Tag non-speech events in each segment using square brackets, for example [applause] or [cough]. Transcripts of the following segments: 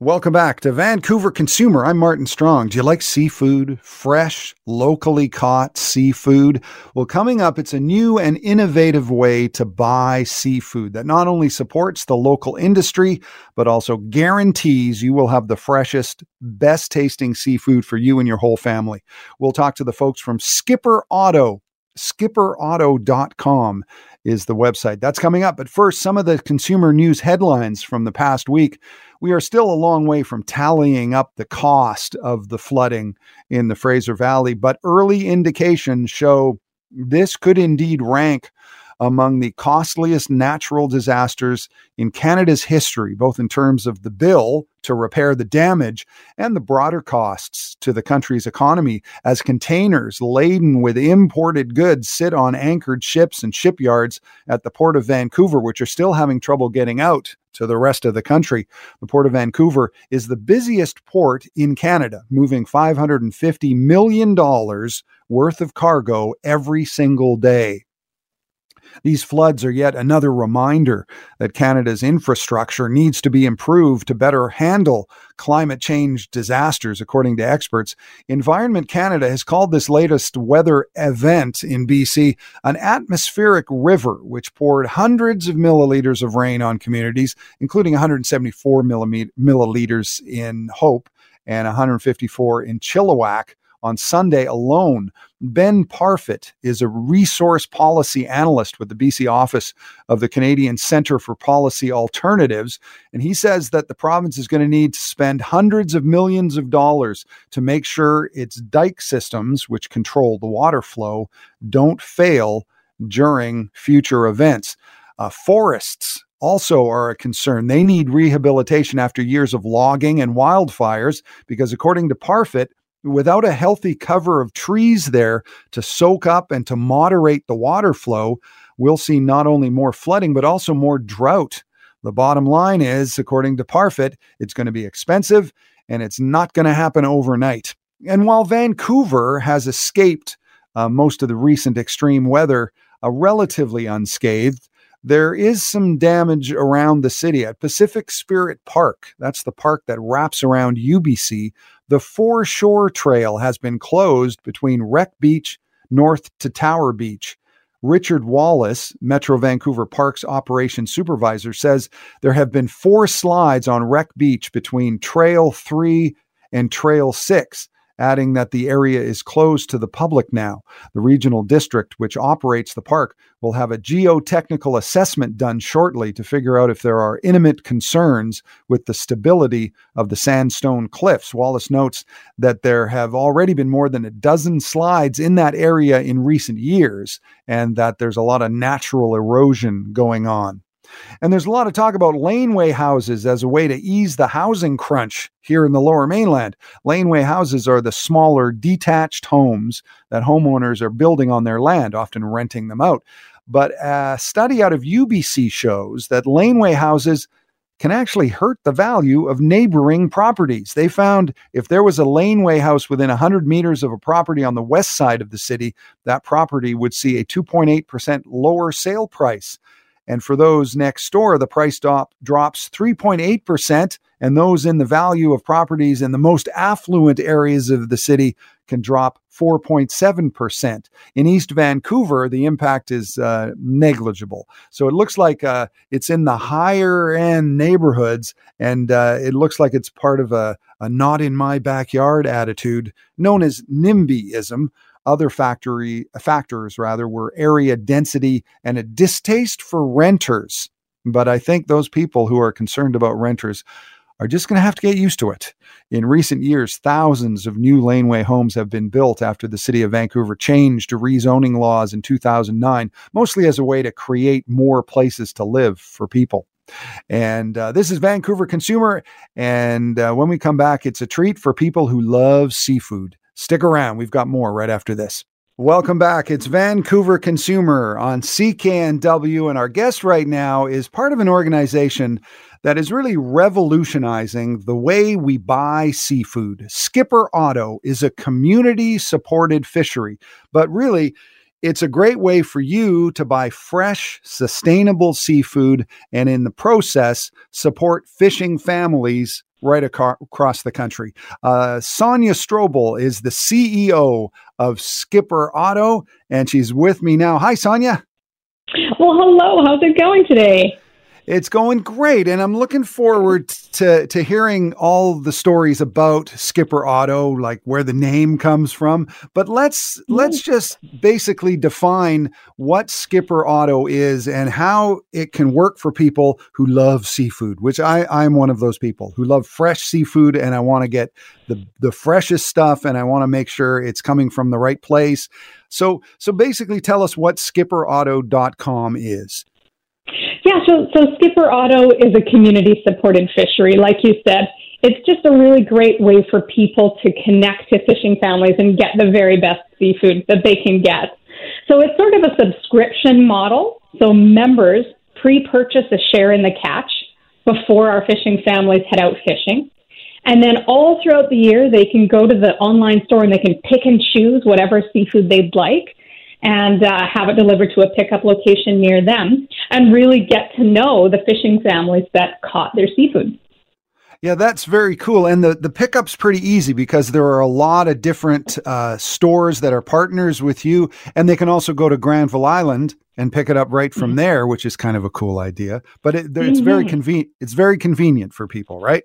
Welcome back to Vancouver Consumer. I'm Martin Strong. Do you like seafood? Fresh, locally caught seafood? Well, coming up, it's a new and innovative way to buy seafood that not only supports the local industry, but also guarantees you will have the freshest, best tasting seafood for you and your whole family. We'll talk to the folks from Skipper Otto skipperotto.com is the website. That's coming up. But first, some of the consumer news headlines from the past week. We are still a long way from tallying up the cost of the flooding in the Fraser Valley, but early indications show this could indeed rank among the costliest natural disasters in Canada's history, both in terms of the bill to repair the damage and the broader costs to the country's economy as containers laden with imported goods sit on anchored ships and shipyards at the Port of Vancouver, which are still having trouble getting out to the rest of the country. The Port of Vancouver is the busiest port in Canada, moving $550 million worth of cargo every single day. These floods are yet another reminder that Canada's infrastructure needs to be improved to better handle climate change disasters, according to experts. Environment Canada has called this latest weather event in BC an atmospheric river, which poured hundreds of milliliters of rain on communities, including 174 milliliters in Hope and 154 in Chilliwack on Sunday alone. Ben Parfitt is a resource policy analyst with the BC office of the Canadian Centre for Policy Alternatives. And he says that the province is going to need to spend hundreds of millions of dollars to make sure its dike systems, which control the water flow, don't fail during future events. Uh, forests also are a concern. They need rehabilitation after years of logging and wildfires because, according to Parfitt, without a healthy cover of trees there to soak up and to moderate the water flow, we'll see not only more flooding, but also more drought. The bottom line is, according to Parfitt, it's going to be expensive and it's not going to happen overnight. And while Vancouver has escaped uh, most of the recent extreme weather uh, relatively unscathed, there is some damage around the city at Pacific Spirit Park. That's the park that wraps around UBC. The Foreshore Trail has been closed between Wreck Beach north to Tower Beach. Richard Wallace, Metro Vancouver Parks Operations Supervisor, says there have been four slides on Wreck Beach between Trail 3 and Trail 6 adding that the area is closed to the public now. The regional district, which operates the park, will have a geotechnical assessment done shortly to figure out if there are intimate concerns with the stability of the sandstone cliffs. Wallace notes that there have already been more than a dozen slides in that area in recent years, and that there's a lot of natural erosion going on. And there's a lot of talk about laneway houses as a way to ease the housing crunch here in the lower mainland. Laneway houses are the smaller, detached homes that homeowners are building on their land, often renting them out. But a study out of UBC shows that laneway houses can actually hurt the value of neighboring properties. They found if there was a laneway house within 100 meters of a property on the west side of the city, that property would see a 2.8% lower sale price. And for those next door, the price drop drops 3.8%. And those in the value of properties in the most affluent areas of the city can drop 4.7%. In East Vancouver, the impact is uh, negligible. So it looks like uh, it's in the higher end neighborhoods, and uh, it looks like it's part of a, a not in my backyard attitude known as NIMBYism, other factory factors rather were area density and a distaste for renters. But I think those people who are concerned about renters are just going to have to get used to it. In recent years, thousands of new laneway homes have been built after the city of Vancouver changed rezoning laws in 2009, mostly as a way to create more places to live for people. And uh, this is Vancouver Consumer. And uh, when we come back, it's a treat for people who love seafood. Stick around, we've got more right after this. Welcome back. It's Vancouver Consumer on CKNW, and our guest right now is part of an organization that is really revolutionizing the way we buy seafood. Skipper Otto is a community supported fishery, but really, it's a great way for you to buy fresh, sustainable seafood and in the process support fishing families right across the country. Uh, Sonia Strobel is the CEO of Skipper Otto, and she's with me now. Hi, Sonia. Well, hello. How's it going today? It's going great, and I'm looking forward to to hearing all the stories about Skipper Otto, like where the name comes from. But let's let's just basically define what Skipper Otto is and how it can work for people who love seafood. Which I I'm one of those people who love fresh seafood, and I want to get the the freshest stuff, and I want to make sure it's coming from the right place. So so basically, tell us what SkipperOtto.com is. Yeah, so, so Skipper Otto is a community supported fishery. Like you said, it's just a really great way for people to connect to fishing families and get the very best seafood that they can get. So it's sort of a subscription model. So members pre purchase a share in the catch before our fishing families head out fishing. And then all throughout the year, they can go to the online store and they can pick and choose whatever seafood they'd like and uh, have it delivered to a pickup location near them and really get to know the fishing families that caught their seafood. Yeah, that's very cool. And the, the pickup's pretty easy because there are a lot of different uh, stores that are partners with you. And they can also go to Granville Island and pick it up right from mm-hmm. there, which is kind of a cool idea. But it, it's mm-hmm. very convenient. It's very convenient for people, right?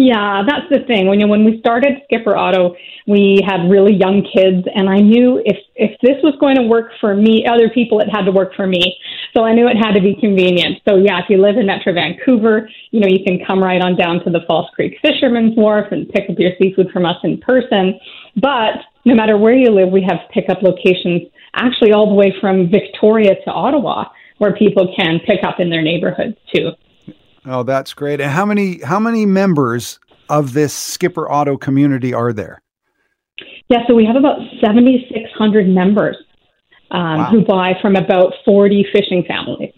Yeah, that's the thing. When you when we started Skipper Otto, we had really young kids, and I knew if if this was going to work for me, other people, it had to work for me. So I knew it had to be convenient. So yeah, if you live in Metro Vancouver, you know you can come right on down to the False Creek Fisherman's Wharf and pick up your seafood from us in person. But no matter where you live, we have pickup locations actually all the way from Victoria to Ottawa, where people can pick up in their neighborhoods too. Oh, that's great. And how many how many members of this Skipper Otto community are there? Yeah, so we have about 7,600 members um, wow. who buy from about 40 fishing families.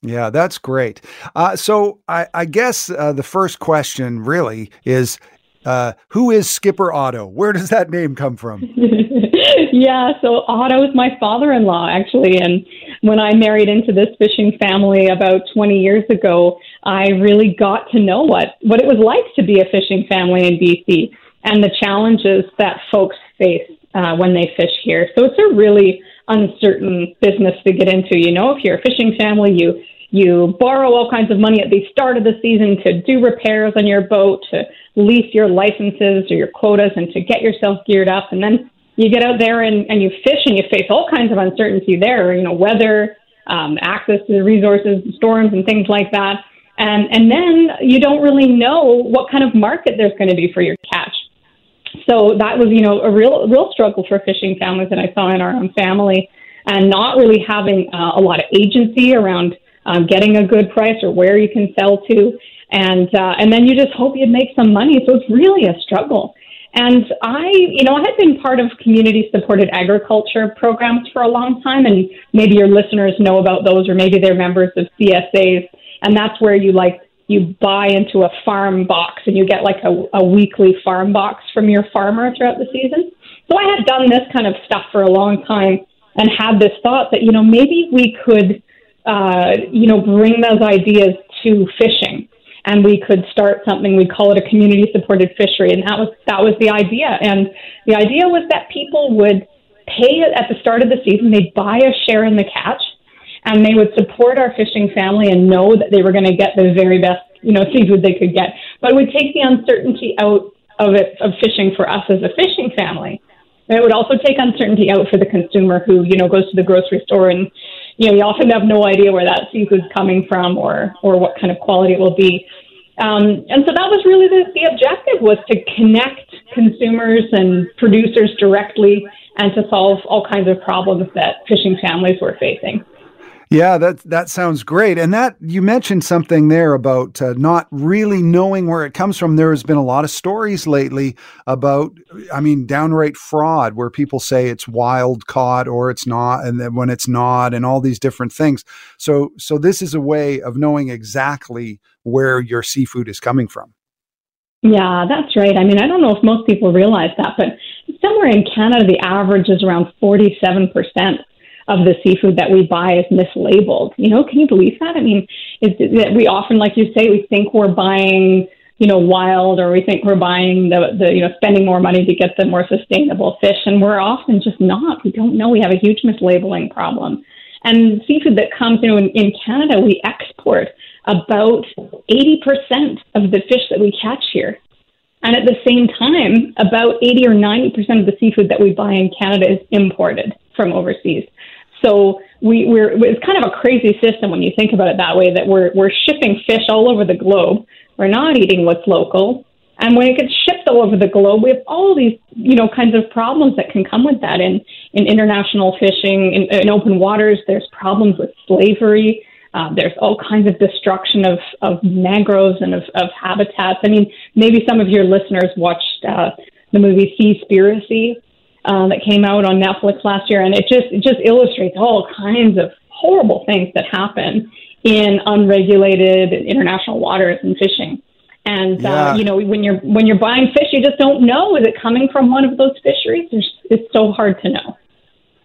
Yeah, that's great. Uh, so I, I guess uh, the first question really is uh, who is Skipper Otto? Where does that name come from? [laughs] yeah, so Otto is my father in law, actually. And when I married into this fishing family about 20 years ago, I really got to know what, what it was like to be a fishing family in BC and the challenges that folks face uh, when they fish here. So it's a really uncertain business to get into. You know, if you're a fishing family, you you borrow all kinds of money at the start of the season to do repairs on your boat, to lease your licenses or your quotas, and to get yourself geared up. And then you get out there and, and you fish and you face all kinds of uncertainty there, you know, weather, um, access to the resources, storms, and things like that. And, and then you don't really know what kind of market there's going to be for your catch. So that was, you know, a real, real struggle for fishing families that I saw in our own family and not really having uh, a lot of agency around um, getting a good price or where you can sell to. And, uh, and then you just hope you'd make some money. So it's really a struggle. And I, you know, I had been part of community supported agriculture programs for a long time, and maybe your listeners know about those, or maybe they're members of CSAs. And that's where you like you buy into a farm box and you get like a, a weekly farm box from your farmer throughout the season. So I had done this kind of stuff for a long time and had this thought that, you know, maybe we could, uh, you know, bring those ideas to fishing and we could start something we call it a community supported fishery and that was that was the idea. And the idea was that people would pay at the start of the season they'd buy a share in the catch and they would support our fishing family and know that they were going to get the very best you know seafood they could get. But it would take the uncertainty out of it of fishing for us as a fishing family. And it would also take uncertainty out for the consumer who you know goes to the grocery store and you know, you often have no idea where that seafood's coming from or, or what kind of quality it will be. Um, and so that was really the, the objective was to connect consumers and producers directly and to solve all kinds of problems that fishing families were facing. Yeah, that that sounds great. And that you mentioned something there about uh, not really knowing where it comes from. There has been a lot of stories lately about, I mean, downright fraud where people say it's wild caught or it's not, and then when it's not, and all these different things. So, so this is a way of knowing exactly where your seafood is coming from. Yeah, that's right. I mean, I don't know if most people realize that, but somewhere in Canada, the average is around 47% of the seafood that we buy is mislabeled. You know, can you believe that? I mean, is that we often, like you say, we think we're buying, you know, wild, or we think we're buying the the you know spending more money to get the more sustainable fish, and we're often just not. We don't know. We have a huge mislabeling problem. And seafood that comes, you know, in, in Canada, we export about 80% of the fish that we catch here. And at the same time, about 80 or 90% of the seafood that we buy in Canada is imported from overseas. So we, we're it's kind of a crazy system when you think about it that way. That we're we're shipping fish all over the globe. We're not eating what's local, and when it gets shipped all over the globe, we have all these you know kinds of problems that can come with that. In in international fishing, in, in open waters, there's problems with slavery. Uh, there's all kinds of destruction of, of mangroves and of, of habitats. I mean, maybe some of your listeners watched uh, the movie Seaspiracy uh, that came out on Netflix last year, and it just it just illustrates all kinds of horrible things that happen in unregulated international waters and fishing. And uh, yeah. uh, you know, when you're when you're buying fish, you just don't know is it coming from one of those fisheries. It's, it's so hard to know.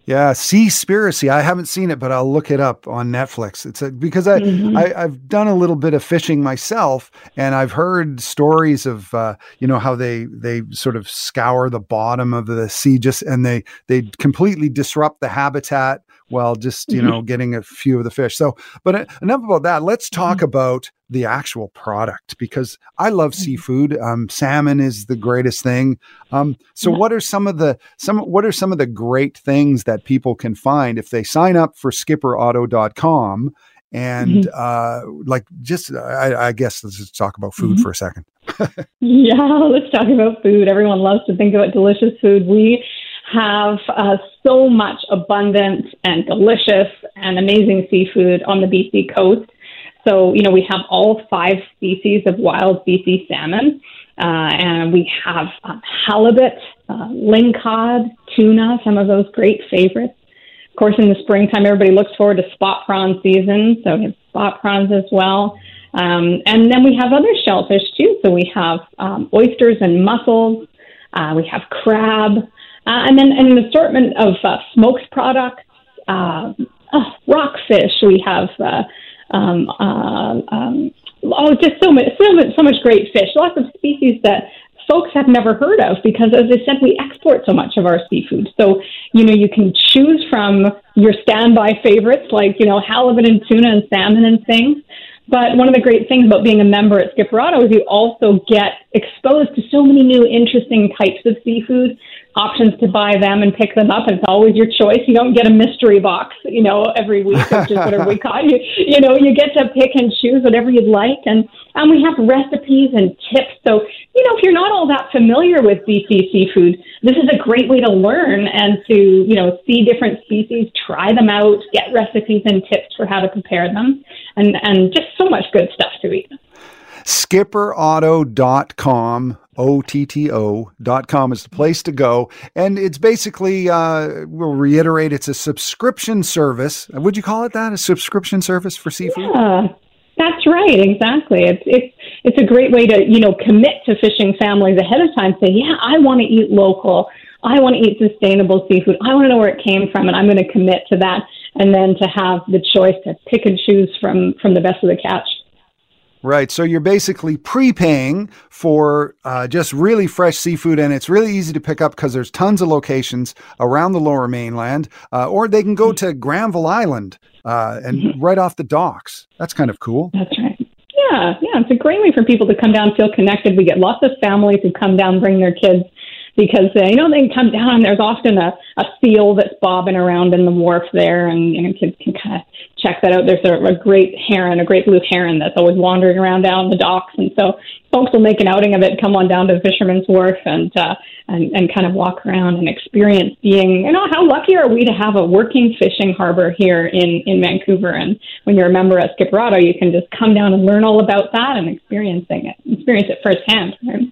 Yeah, Seaspiracy. I haven't seen it, but I'll look it up on Netflix. It's a, because I, mm-hmm. I have done a little bit of fishing myself, and I've heard stories of uh, you know how they they sort of scour the bottom of the sea just and they they completely disrupt the habitat while just you mm-hmm. know getting a few of the fish. So, but enough about that. Let's talk mm-hmm. about the actual product because I love mm-hmm. seafood. Um, salmon is the greatest thing. Um, so, yeah. what are some of the some what are some of the great things that people can find if they sign up for SkipperAuto.com? And mm-hmm. uh, like, just I, I, guess let's just talk about food mm-hmm. for a second. [laughs] yeah, let's talk about food. Everyone loves to think about delicious food. We have uh, so much abundant and delicious and amazing seafood on the BC coast. So, you know, we have all five species of wild BC salmon, uh, and we have uh, halibut, uh, lingcod, tuna, some of those great favorites. Of course, in the springtime, everybody looks forward to spot prawn season, so we have spot prawns as well. Um, and then we have other shellfish too. So we have um, oysters and mussels. Uh, we have crab. Uh, and then an assortment of uh, smoked products, uh, oh, rockfish. We have uh, um, uh, um, oh, just so much, so much, so much great fish. Lots of species that folks have never heard of because, as I said, we export so much of our seafood. So you know you can choose from your standby favorites like you know halibut and tuna and salmon and things. But one of the great things about being a member at Skipper Otto is you also get exposed to so many new interesting types of seafood options to buy them and pick them up. And it's always your choice. You don't get a mystery box, you know, every week, which is whatever we [laughs] call you. You know, you get to pick and choose whatever you'd like. And, and we have recipes and tips. So, you know, if you're not all that familiar with BC seafood, this is a great way to learn and to, you know, see different species, try them out, get recipes and tips for how to prepare them, and, and just so much good stuff to eat. SkipperOtto.com OTTO.com is the place to go. And it's basically, uh, we'll reiterate, it's a subscription service. Would you call it that? A subscription service for seafood? Yeah, that's right. Exactly. It's, it's, it's a great way to, you know, commit to fishing families ahead of time. Say, yeah, I want to eat local. I want to eat sustainable seafood. I want to know where it came from, and I'm going to commit to that. And then to have the choice to pick and choose from, from the best of the catch. Right. So you're basically prepaying for uh, just really fresh seafood, and it's really easy to pick up because there's tons of locations around the lower mainland, uh, or they can go to Granville Island uh, and mm-hmm. right off the docks. That's kind of cool. That's right. Yeah, yeah. It's a great way for people to come down, feel connected. We get lots of families who come down, bring their kids because uh, you know they come down there's often a, a seal that's bobbing around in the wharf there, and you know kids can kind of check that out. There's a, a great heron, a great blue heron that's always wandering around down the docks, and so folks will make an outing of it, come on down to the Fisherman's Wharf, and uh, and and kind of walk around and experience being. You know, how lucky are we to have a working fishing harbor here in in Vancouver? And when you're a member at Skipper Otto, you can just come down and learn all about that and experiencing it, experience it firsthand. Right?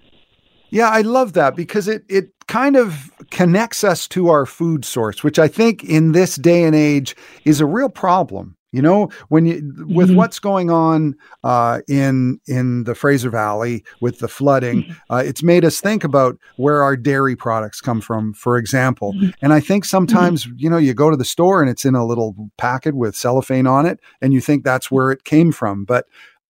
Yeah, I love that because it it kind of connects us to our food source, which I think in this day and age is a real problem. You know, when you with mm-hmm. what's going on uh, in in the Fraser Valley with the flooding, mm-hmm. uh, it's made us think about where our dairy products come from, for example. Mm-hmm. And I think sometimes mm-hmm. you know you go to the store and it's in a little packet with cellophane on it, and you think that's where it came from, but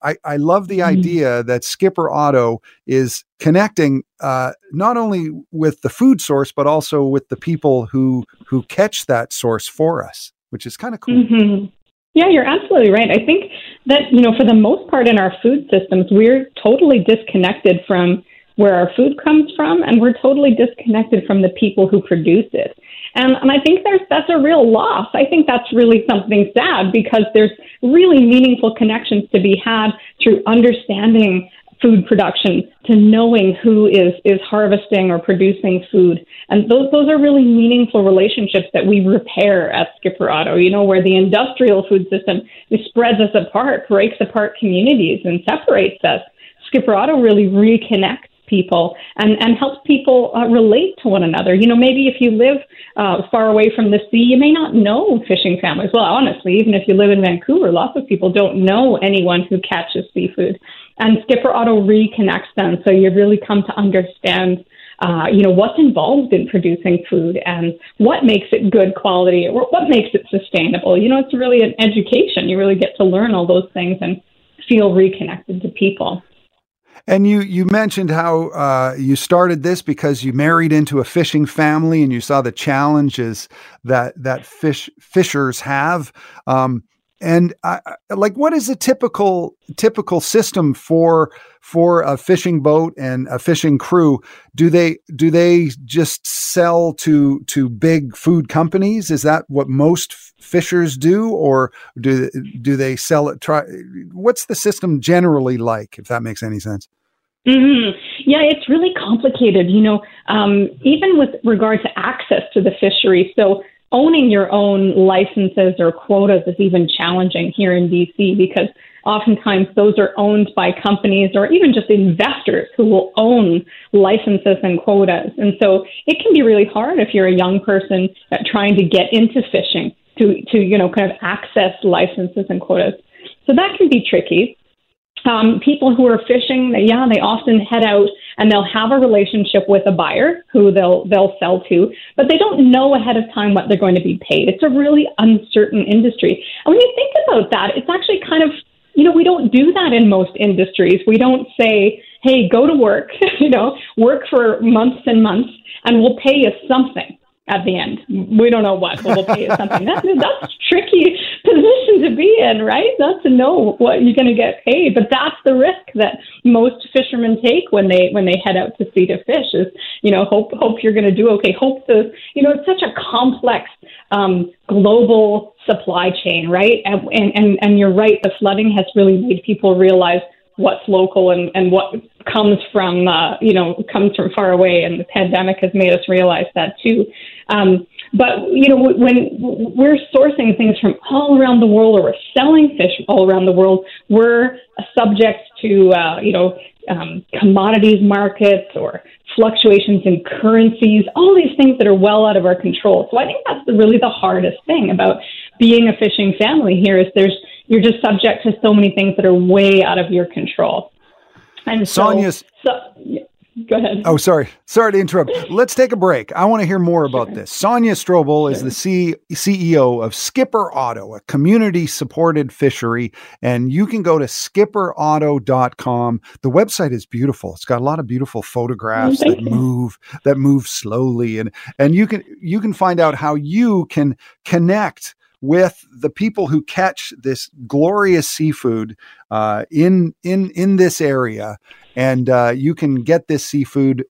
I, I love the mm-hmm. idea that Skipper Otto is connecting uh, not only with the food source but also with the people who who catch that source for us, which is kind of cool. Mm-hmm. Yeah, you're absolutely right. I think that, you know, for the most part in our food systems, we're totally disconnected from where our food comes from and we're totally disconnected from the people who produce it. And, and I think there's, that's a real loss. I think that's really something sad because there's really meaningful connections to be had through understanding food production to knowing who is is harvesting or producing food and those those are really meaningful relationships that we repair at skipper otto you know where the industrial food system spreads us apart breaks apart communities and separates us skipper otto really reconnects people and, and helps people uh, relate to one another. You know, maybe if you live uh, far away from the sea, you may not know fishing families. Well, honestly, even if you live in Vancouver, lots of people don't know anyone who catches seafood and Skipper Otto reconnects them. So you really come to understand, uh, you know, what's involved in producing food and what makes it good quality or what makes it sustainable. You know, it's really an education. You really get to learn all those things and feel reconnected to people. And you you mentioned how uh, you started this because you married into a fishing family and you saw the challenges that that fish fishers have. Um, and I, like, what is a typical typical system for for a fishing boat and a fishing crew? Do they do they just sell to to big food companies? Is that what most fishers do, or do do they sell it? Try what's the system generally like? If that makes any sense. Mm-hmm. Yeah, it's really complicated. You know, um, even with regard to access to the fishery. So owning your own licenses or quotas is even challenging here in BC because oftentimes those are owned by companies or even just investors who will own licenses and quotas. And so it can be really hard if you're a young person trying to get into fishing to, to you know, kind of access licenses and quotas. So that can be tricky. Um, people who are fishing, yeah, they often head out and they'll have a relationship with a buyer who they'll they'll sell to, but they don't know ahead of time what they're going to be paid. It's a really uncertain industry. And when you think about that, it's actually kind of you know, we don't do that in most industries. We don't say, "Hey, go to work," [laughs] you know, work for months and months and we'll pay you something at the end. We don't know what, but we'll pay you something. That's that's tricky position to be in, right? Not to know what you're going to get paid, but that's the risk that most fishermen take when they when they head out to sea to fish. Is you know hope hope you're going to do okay. Hope the you know it's such a complex um, global supply chain, right? And, and and you're right. The flooding has really made people realize what's local and, and what comes from uh, you know comes from far away. And the pandemic has made us realize that too. Um, but you know when we're sourcing things from all around the world or we're selling fish all around the world we're subject to uh, you know um, commodities markets or fluctuations in currencies all these things that are well out of our control. So i think that's really the hardest thing about being a fishing family here is there's you're just subject to so many things that are way out of your control. And so, Sonia's. So, go ahead. Oh, sorry. Sorry to interrupt. [laughs] Let's take a break. I want to hear more about this. Sonia Strobel sure. is the C- CEO of Skipper Otto, a community supported fishery. And you can go to skipperotto.com. The website is beautiful. It's got a lot of beautiful photographs that you. move, that move slowly. And, and you can, you can find out how you can connect with the people who catch this glorious seafood uh, in in in this area, and uh, you can get this seafood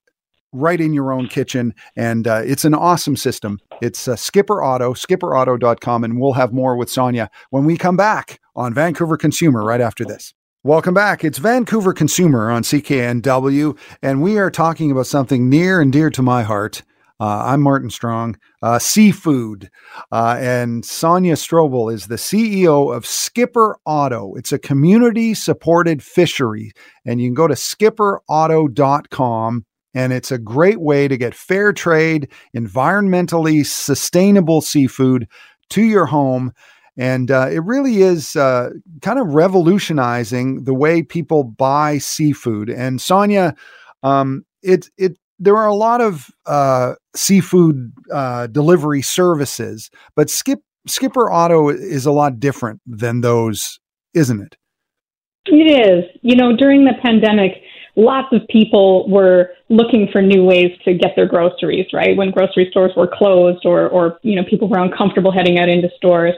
right in your own kitchen. And uh, it's an awesome system. It's uh, Skipper Otto, skipperotto.com. And we'll have more with Sonia when we come back on Vancouver Consumer right after this. Welcome back. It's Vancouver Consumer on CKNW, and we are talking about something near and dear to my heart. Uh, I'm Martin Strong, uh, seafood. Uh, and Sonia Strobel is the CEO of Skipper Otto. It's a community supported fishery, and you can go to skipperotto.com. And it's a great way to get fair trade, environmentally sustainable seafood to your home. And uh, it really is uh, kind of revolutionizing the way people buy seafood. And Sonia, um, it it there are a lot of uh, seafood uh, delivery services, but Skip Skipper Otto is a lot different than those, isn't it? It is. You know, during the pandemic, lots of people were looking for new ways to get their groceries. Right when grocery stores were closed, or or you know people were uncomfortable heading out into stores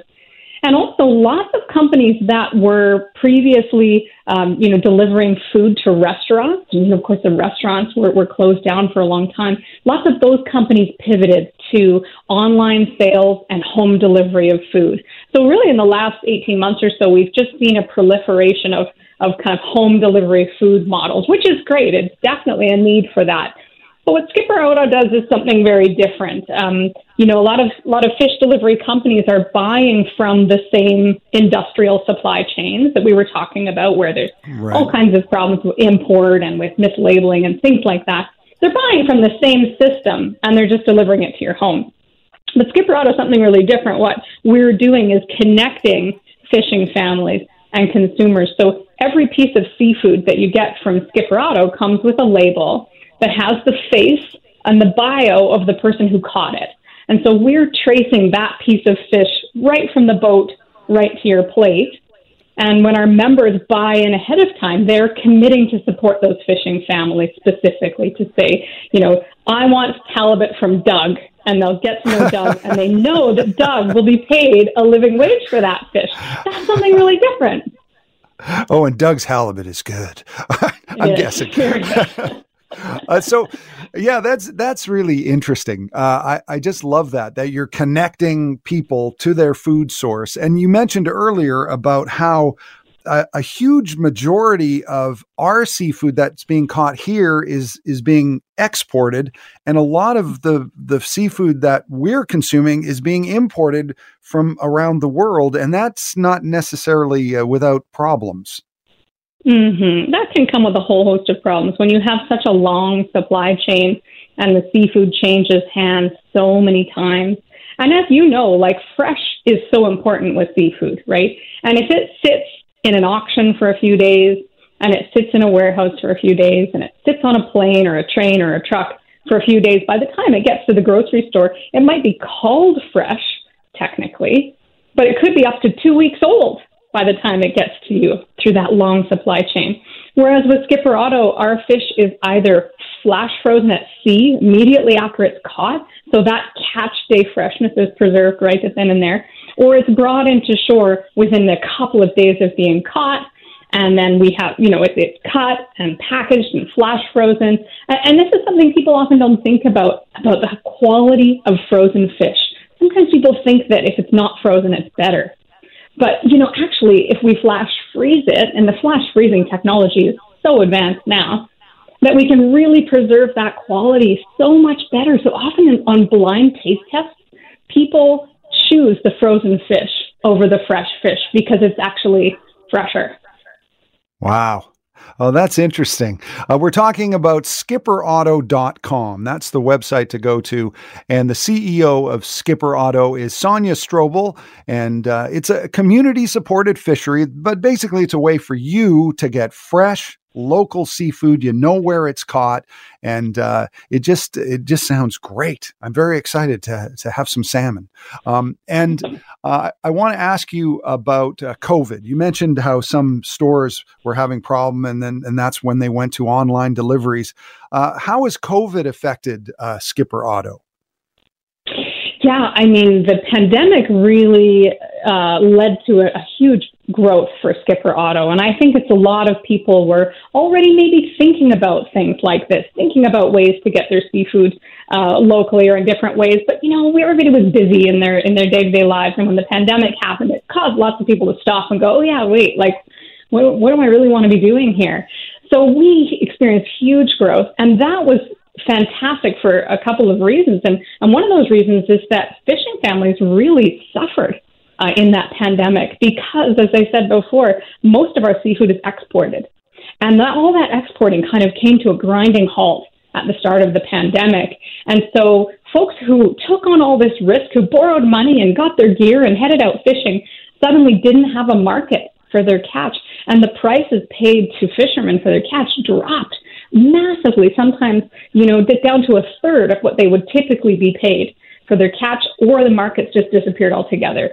and also lots of companies that were previously, um, you know, delivering food to restaurants. And of course, the restaurants were, were closed down for a long time. Lots of those companies pivoted to online sales and home delivery of food. So really, in the last 18 months or so, we've just seen a proliferation of of kind of home delivery food models, which is great. It's definitely a need for that. But what Skipper Otto does is something very different. Um, you know, a lot of a lot of fish delivery companies are buying from the same industrial supply chains that we were talking about, where there's right. all kinds of problems with import and with mislabeling and things like that. They're buying from the same system and they're just delivering it to your home. But Skipper Otto is something really different. What we're doing is connecting fishing families and consumers. So every piece of seafood that you get from Skipper Otto comes with a label that has the face and the bio of the person who caught it. And so we're tracing that piece of fish right from the boat right to your plate. And when our members buy in ahead of time, they're committing to support those fishing families specifically to say, you know, I want halibut from Doug. And they'll get to know [laughs] Doug and they know that Doug will be paid a living wage for that fish. That's something really different. Oh, and Doug's halibut is good. [laughs] I'm guessing. [laughs] [laughs] uh, so yeah that's that's really interesting. Uh, I, I just love that that you're connecting people to their food source. And you mentioned earlier about how a, a, huge majority of our seafood that's being caught here is is being exported. And a lot of the the seafood that we're consuming is being imported from around the world. And that's not necessarily uh, without problems Mm-hmm. That can come with a whole host of problems. When you have such a long supply chain and the seafood changes hands so many times. And as you know, like fresh is so important with seafood, right? And if it sits in an auction for a few days and it sits in a warehouse for a few days and it sits on a plane or a train or a truck for a few days, by the time it gets to the grocery store, it might be called fresh, technically, but it could be up to two weeks old by the time it gets to you through that long supply chain. Whereas with Skipper Otto, our fish is either flash frozen at sea immediately after it's caught, so that catch day freshness is preserved right then and there, or it's brought into shore within a couple of days of being caught. And then we have, you know, it's, it's cut and packaged and flash frozen. And this is something people often don't think about, about the quality of frozen fish. Sometimes people think that if it's not frozen, it's better. But, you know, actually, if we flash freeze it, and the flash freezing technology is so advanced now, that we can really preserve that quality so much better. So often on blind taste tests, people choose the frozen fish over the fresh fish because it's actually fresher. Wow. Oh, that's interesting. Uh, we're talking about skipperotto.com. That's the website to go to. And the CEO of Skipper Otto is Sonia Strobel. And uh, it's a community supported fishery, but basically it's a way for you to get fresh, local seafood. You know where it's caught, and uh, it just it just sounds great. I'm very excited to to have some salmon. Um, and uh, I want to ask you about uh, COVID. You mentioned how some stores were having problem, and then and that's when they went to online deliveries. Uh, how has COVID affected uh, Skipper Otto? Yeah, I mean, the pandemic really uh, led to a, a, huge growth for Skipper Otto. And I think it's a lot of people were already maybe thinking about things like this, thinking about ways to get their seafood uh, locally or in different ways. But you know, everybody was busy in their in their day to day lives, and when the pandemic happened, it caused lots of people to stop and go, "Oh yeah, wait, like, what, what do I really want to be doing here?" So we experienced huge growth, and that was fantastic for a couple of reasons. And, and one of those reasons is that fishing families really suffered uh, in that pandemic because, as I said before, most of our seafood is exported. And that, all that exporting kind of came to a grinding halt at the start of the pandemic. And so folks who took on all this risk, who borrowed money and got their gear and headed out fishing, suddenly didn't have a market for their catch. And the prices paid to fishermen for their catch dropped massively, sometimes, you know, down to a third of what they would typically be paid for their catch, or the markets just disappeared altogether.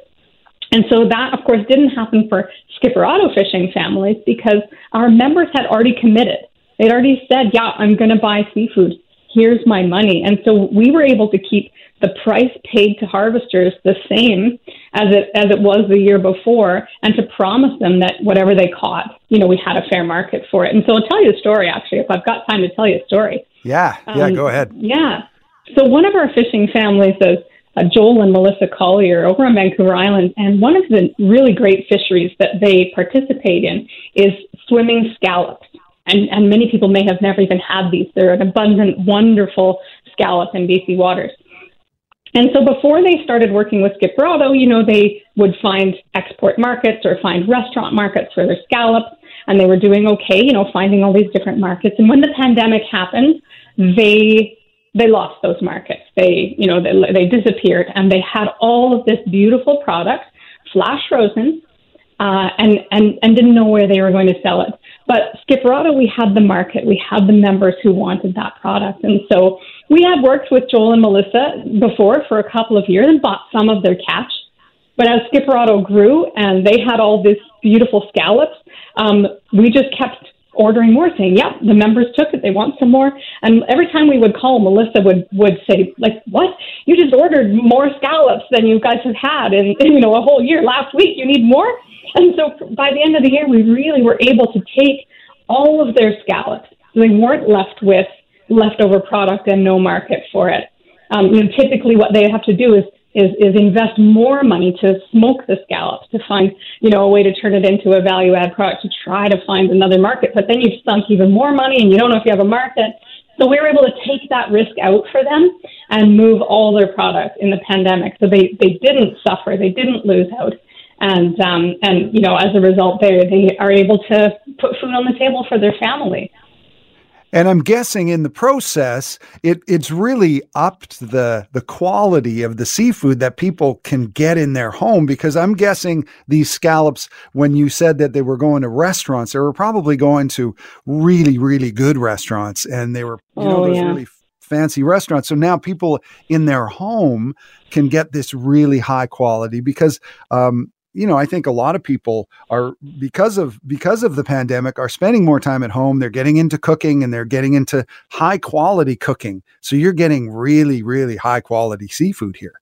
And so that, of course, didn't happen for skipper Otto fishing families because our members had already committed. They'd already said, yeah, I'm going to buy seafood. Here's my money. And so we were able to keep the price paid to harvesters the same as it as it was the year before and to promise them that whatever they caught you know we had a fair market for it and so i'll tell you a story actually if i've got time to tell you a story yeah yeah um, go ahead yeah so one of our fishing families is uh, Joel and Melissa Collier over on Vancouver Island. And one of the really great fisheries that they participate in is swimming scallops. And, and many people may have never even had these. They're an abundant, wonderful scallop in BC waters. And so before they started working with Skipper Otto, you know, they would find export markets or find restaurant markets for their scallops, and they were doing okay, you know, finding all these different markets. And when the pandemic happened, they they lost those markets. They, you know, they, they disappeared, and they had all of this beautiful product, flash frozen, uh, and and and didn't know where they were going to sell it. But Skipper Otto, we had the market, we had the members who wanted that product, and so we had worked with Joel and Melissa before for a couple of years and bought some of their catch. But as Skipper Otto grew and they had all these beautiful scallops, um, we just kept ordering more, saying, "Yep, the members took it. They want some more." And every time we would call, Melissa would would say, "Like, what? You just ordered more scallops than you guys have had in [laughs] you know a whole year. Last week, you need more." And so by the end of the year, we really were able to take all of their scallops. They weren't left with leftover product and no market for it. Um, you know, typically what they have to do is, is is invest more money to smoke the scallops to find you know a way to turn it into a value add product to try to find another market. But then you've sunk even more money and you don't know if you have a market. So we were able to take that risk out for them and move all their products in the pandemic. So they, they didn't suffer, they didn't lose out. And um, and you know, as a result, they they are able to put food on the table for their family. And I'm guessing in the process, it, it's really upped the the quality of the seafood that people can get in their home. Because I'm guessing these scallops, when you said that they were going to restaurants, they were probably going to really, really good restaurants, and they were you oh, know those yeah. really fancy restaurants. So now people in their home can get this really high quality because um, you know, I think a lot of people are because of because of the pandemic are spending more time at home. They're getting into cooking and they're getting into high quality cooking. So you're getting really, really high quality seafood here.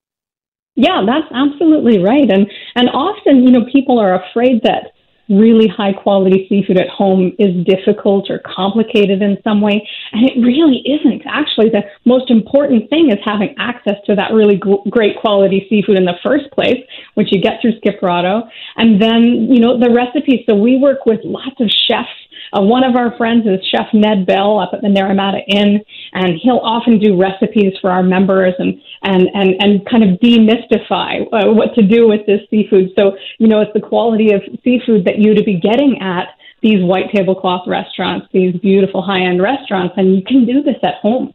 Yeah, that's absolutely right. And and often, you know, people are afraid that really high quality seafood at home is difficult or complicated in some way. And it really isn't. Actually, the most important thing is having access to that really g- great quality seafood in the first place, which you get through Skipper Otto. And then, you know, the recipes. So we work with lots of chefs uh, one of our friends is Chef Ned Bell up at the Naramata Inn, and he'll often do recipes for our members and and and, and kind of demystify uh, what to do with this seafood. So you know, it's the quality of seafood that you to be getting at these white tablecloth restaurants, these beautiful high end restaurants, and you can do this at home.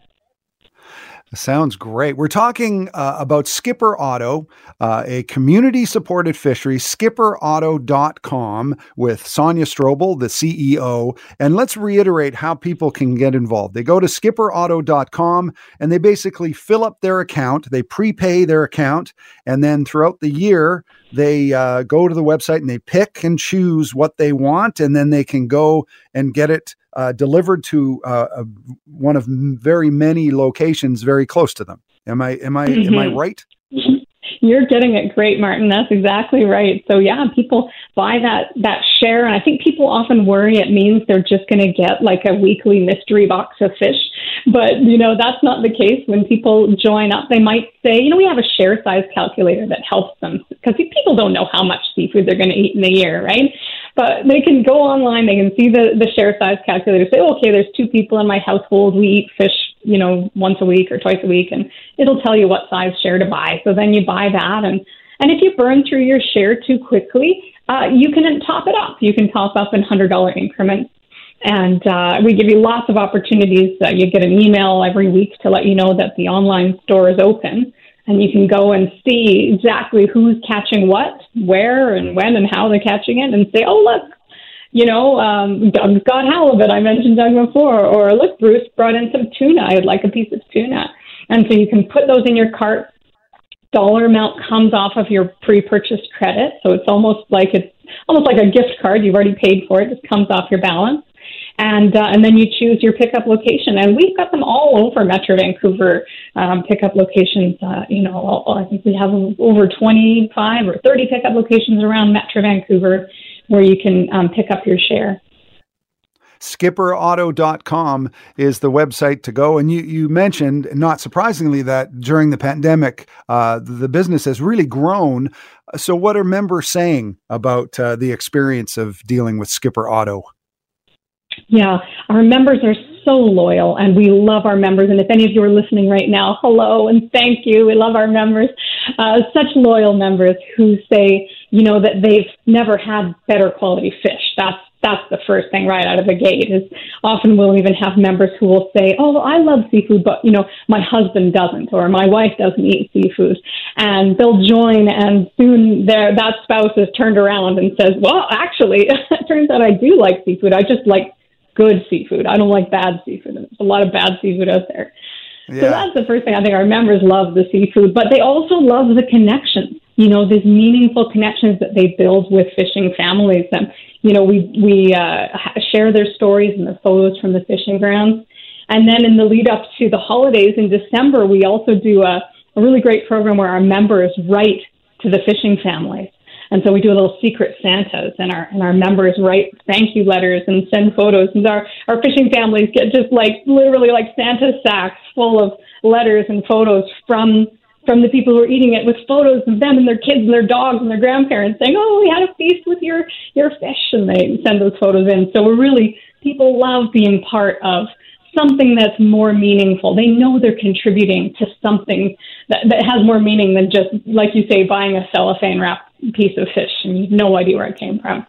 Sounds great. We're talking uh, about Skipper Otto, uh, a community supported fishery, skipperotto.com with Sonia Strobel, the CEO. And let's reiterate how people can get involved. They go to skipperotto.com and they basically fill up their account, they prepay their account, and then throughout the year, they uh, go to the website and they pick and choose what they want, and then they can go and get it uh, delivered to uh, a, one of very many locations very close to them. Am I am I mm-hmm. am I mm-hmm. You're getting it great, Martin. That's exactly right. So yeah, people buy that that share, and I think people often worry it means they're just going to get like a weekly mystery box of fish. But you know that's not the case. When people join up, they might say, you know, we have a share size calculator that helps them because people don't know how much seafood they're going to eat in a year, right? But they can go online, they can see the the share size calculator, say, okay, there's two people in my household, we eat fish you know, once a week or twice a week, and it'll tell you what size share to buy. So then you buy that, and and if you burn through your share too quickly, uh, you can top it up. You can top up in hundred dollar increments, and uh, we give you lots of opportunities. Uh, you get an email every week to let you know that the online store is open. And you can go and see exactly who's catching what, where, and when, and how they're catching it, and say, "Oh, look, you know, um, Doug's got halibut. I mentioned Doug before. Or look, Bruce brought in some tuna. I'd like a piece of tuna. And so you can put those in your cart. Dollar amount comes off of your pre-purchased credit, so it's almost like it's almost like a gift card. You've already paid for it; it just comes off your balance. And uh, and then you choose your pickup location, and we've got them all over Metro Vancouver um, pickup locations. Uh, you know, I think we have over 25 or 30 pickup locations around Metro Vancouver where you can um, pick up your share. skipperotto.com is the website to go. And you, you mentioned, not surprisingly, that during the pandemic, uh, the business has really grown. So, what are members saying about uh, the experience of dealing with Skipper Otto? Yeah, our members are so loyal and we love our members. And if any of you are listening right now, hello and thank you. We love our members. Uh, such loyal members who say, you know, that they've never had better quality fish. That's that's the first thing right out of the gate is often we'll even have members who will say, Oh, well, I love seafood, but you know, my husband doesn't or my wife doesn't eat seafood. And they'll join and soon their that spouse is turned around and says, Well, actually [laughs] it turns out I do like seafood. I just like good seafood. I don't like bad seafood. There's a lot of bad seafood out there. Yeah. So that's the first thing. I think our members love the seafood, but they also love the connections. You know, these meaningful connections that they build with fishing families. And you know, we we uh, share their stories and the photos from the fishing grounds. And then in the lead up to the holidays in December, we also do a, a really great program where our members write to the fishing families and so we do a little secret Santas, and our and our members write thank you letters and send photos. And our our fishing families get just like literally like Santa sacks full of letters and photos from from the people who are eating it with photos of them and their kids and their dogs and their grandparents saying, "Oh, we had a feast with your your fish," and they send those photos in. So we're really people love being part of something that's more meaningful. They know they're contributing to something that, that has more meaning than just, like you say, buying a cellophane wrap piece of fish and you have no idea where it came from.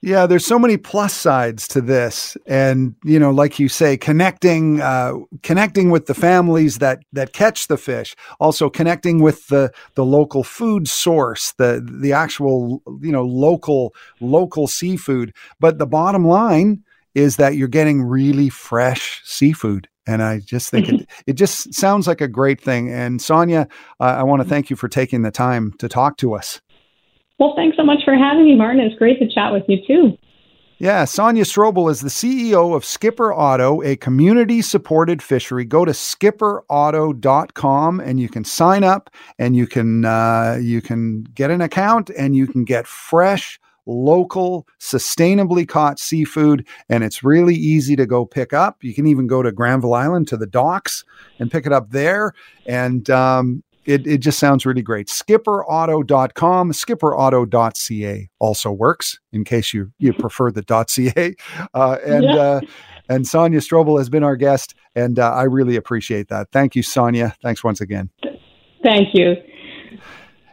Yeah, there's so many plus sides to this, and you know, like you say, connecting, uh, connecting with the families that that catch the fish, also connecting with the the local food source, the the actual you know local local seafood. But the bottom line is that you're getting really fresh seafood. And I just think it, [laughs] it just sounds like a great thing. And Sonia, uh, I want to thank you for taking the time to talk to us. Well, thanks so much for having me, Martin. It's great to chat with you too. Yeah, Sonia Strobel is the CEO of Skipper Otto, a community supported fishery. Go to skipperotto.com and you can sign up and you can uh, you can get an account and you can get fresh local, sustainably caught seafood, and it's really easy to go pick up. You can even go to Granville Island to the docks and pick it up there. And um, it, it just sounds really great. SkipperOtto.com, skipperotto.ca also works in case you, you prefer the .ca. [laughs] Uh, and yeah. uh, and Sonia Strobel has been our guest, and uh, I really appreciate that. Thank you, Sonia. Thanks once again. Thank you.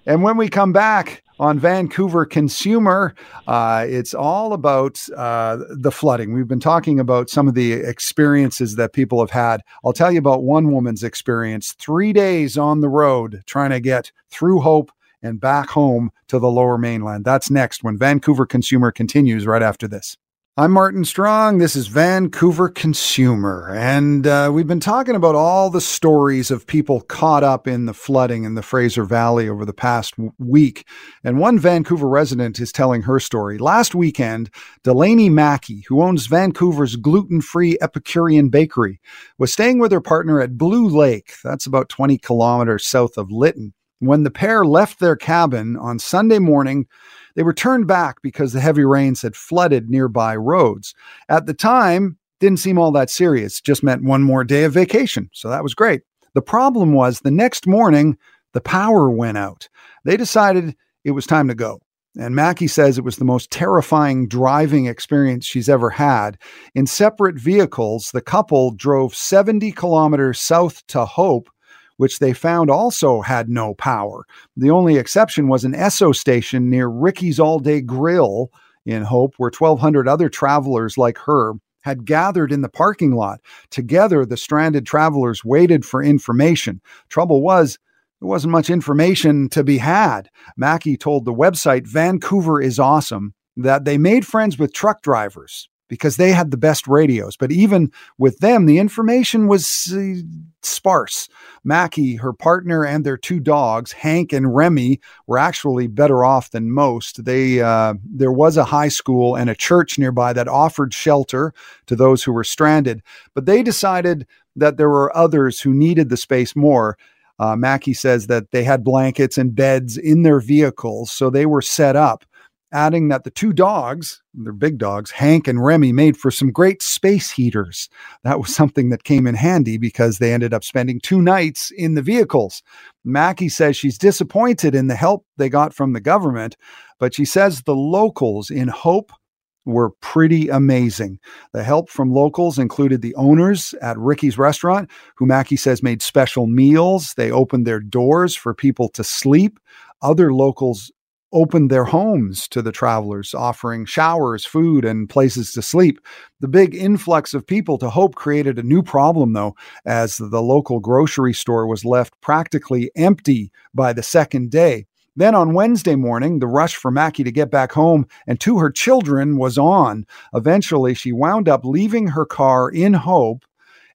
And when we come back, on Vancouver Consumer. Uh, it's all about uh, the flooding. We've been talking about some of the experiences that people have had. I'll tell you about one woman's experience three days on the road trying to get through Hope and back home to the lower mainland. That's next when Vancouver Consumer continues right after this. I'm Martin Strong. This is Vancouver Consumer. And uh, we've been talking about all the stories of people caught up in the flooding in the Fraser Valley over the past week. And one Vancouver resident is telling her story. Last weekend, Delaney Mackey, who owns Vancouver's gluten free Epicurean Bakery, was staying with her partner at Blue Lake. That's about 20 kilometers south of Lytton When the pair left their cabin on Sunday morning, they were turned back because the heavy rains had flooded nearby roads. At the time, didn't seem all that serious, just meant one more day of vacation. So that was great. The problem was the next morning, the power went out. They decided it was time to go. And Mackie says it was the most terrifying driving experience she's ever had. In separate vehicles, the couple drove 70 kilometers south to Hope, which they found also had no power. The only exception was an Esso station near Ricky's All Day Grill in Hope, where 1,200 other travelers like her had gathered in the parking lot. Together, the stranded travelers waited for information. Trouble was, there wasn't much information to be had. Mackie told the website Vancouver is awesome that they made friends with truck drivers because they had the best radios. But even with them, the information was uh, sparse. Mackie, her partner, and their two dogs, Hank and Remy, were actually better off than most. They uh, there was a high school and a church nearby that offered shelter to those who were stranded, but they decided that there were others who needed the space more. Uh, Mackie says that they had blankets and beds in their vehicles, so they were set up. Adding that the two dogs, they're big dogs, Hank and Remy, made for some great space heaters. That was something that came in handy because they ended up spending two nights in the vehicles. Mackie says she's disappointed in the help they got from the government, but she says the locals in Hope were pretty amazing. The help from locals included the owners at Ricky's restaurant, who Mackie says made special meals. They opened their doors for people to sleep. Other locals opened their homes to the travelers, offering showers, food, and places to sleep. The big influx of people to Hope created a new problem, though, as the local grocery store was left practically empty by the second day. Then on Wednesday morning, the rush for Mackie to get back home and to her children was on. Eventually, she wound up leaving her car in Hope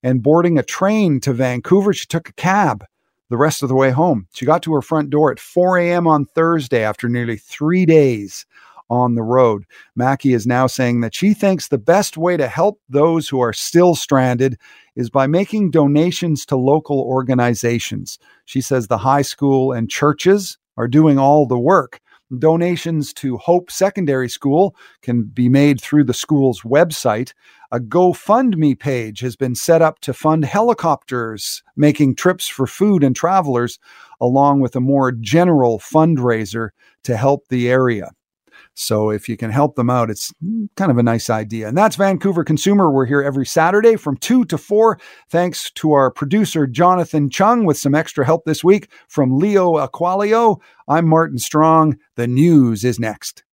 and boarding a train to Vancouver. She took a cab the rest of the way home. She got to her front door at 4 a.m. on Thursday after nearly three days on the road. Mackie is now saying that she thinks the best way to help those who are still stranded is by making donations to local organizations. She says the high school and churches are doing all the work. Donations to Hope Secondary School can be made through the school's website. A GoFundMe page has been set up to fund helicopters making trips for food and travelers, along with a more general fundraiser to help the area. So if you can help them out, it's kind of a nice idea. And that's Vancouver Consumer. We're here every Saturday from 2 to 4. Thanks to our producer, Jonathan Chung, with some extra help this week from Leo Aqualio. I'm Martin Strong. The news is next.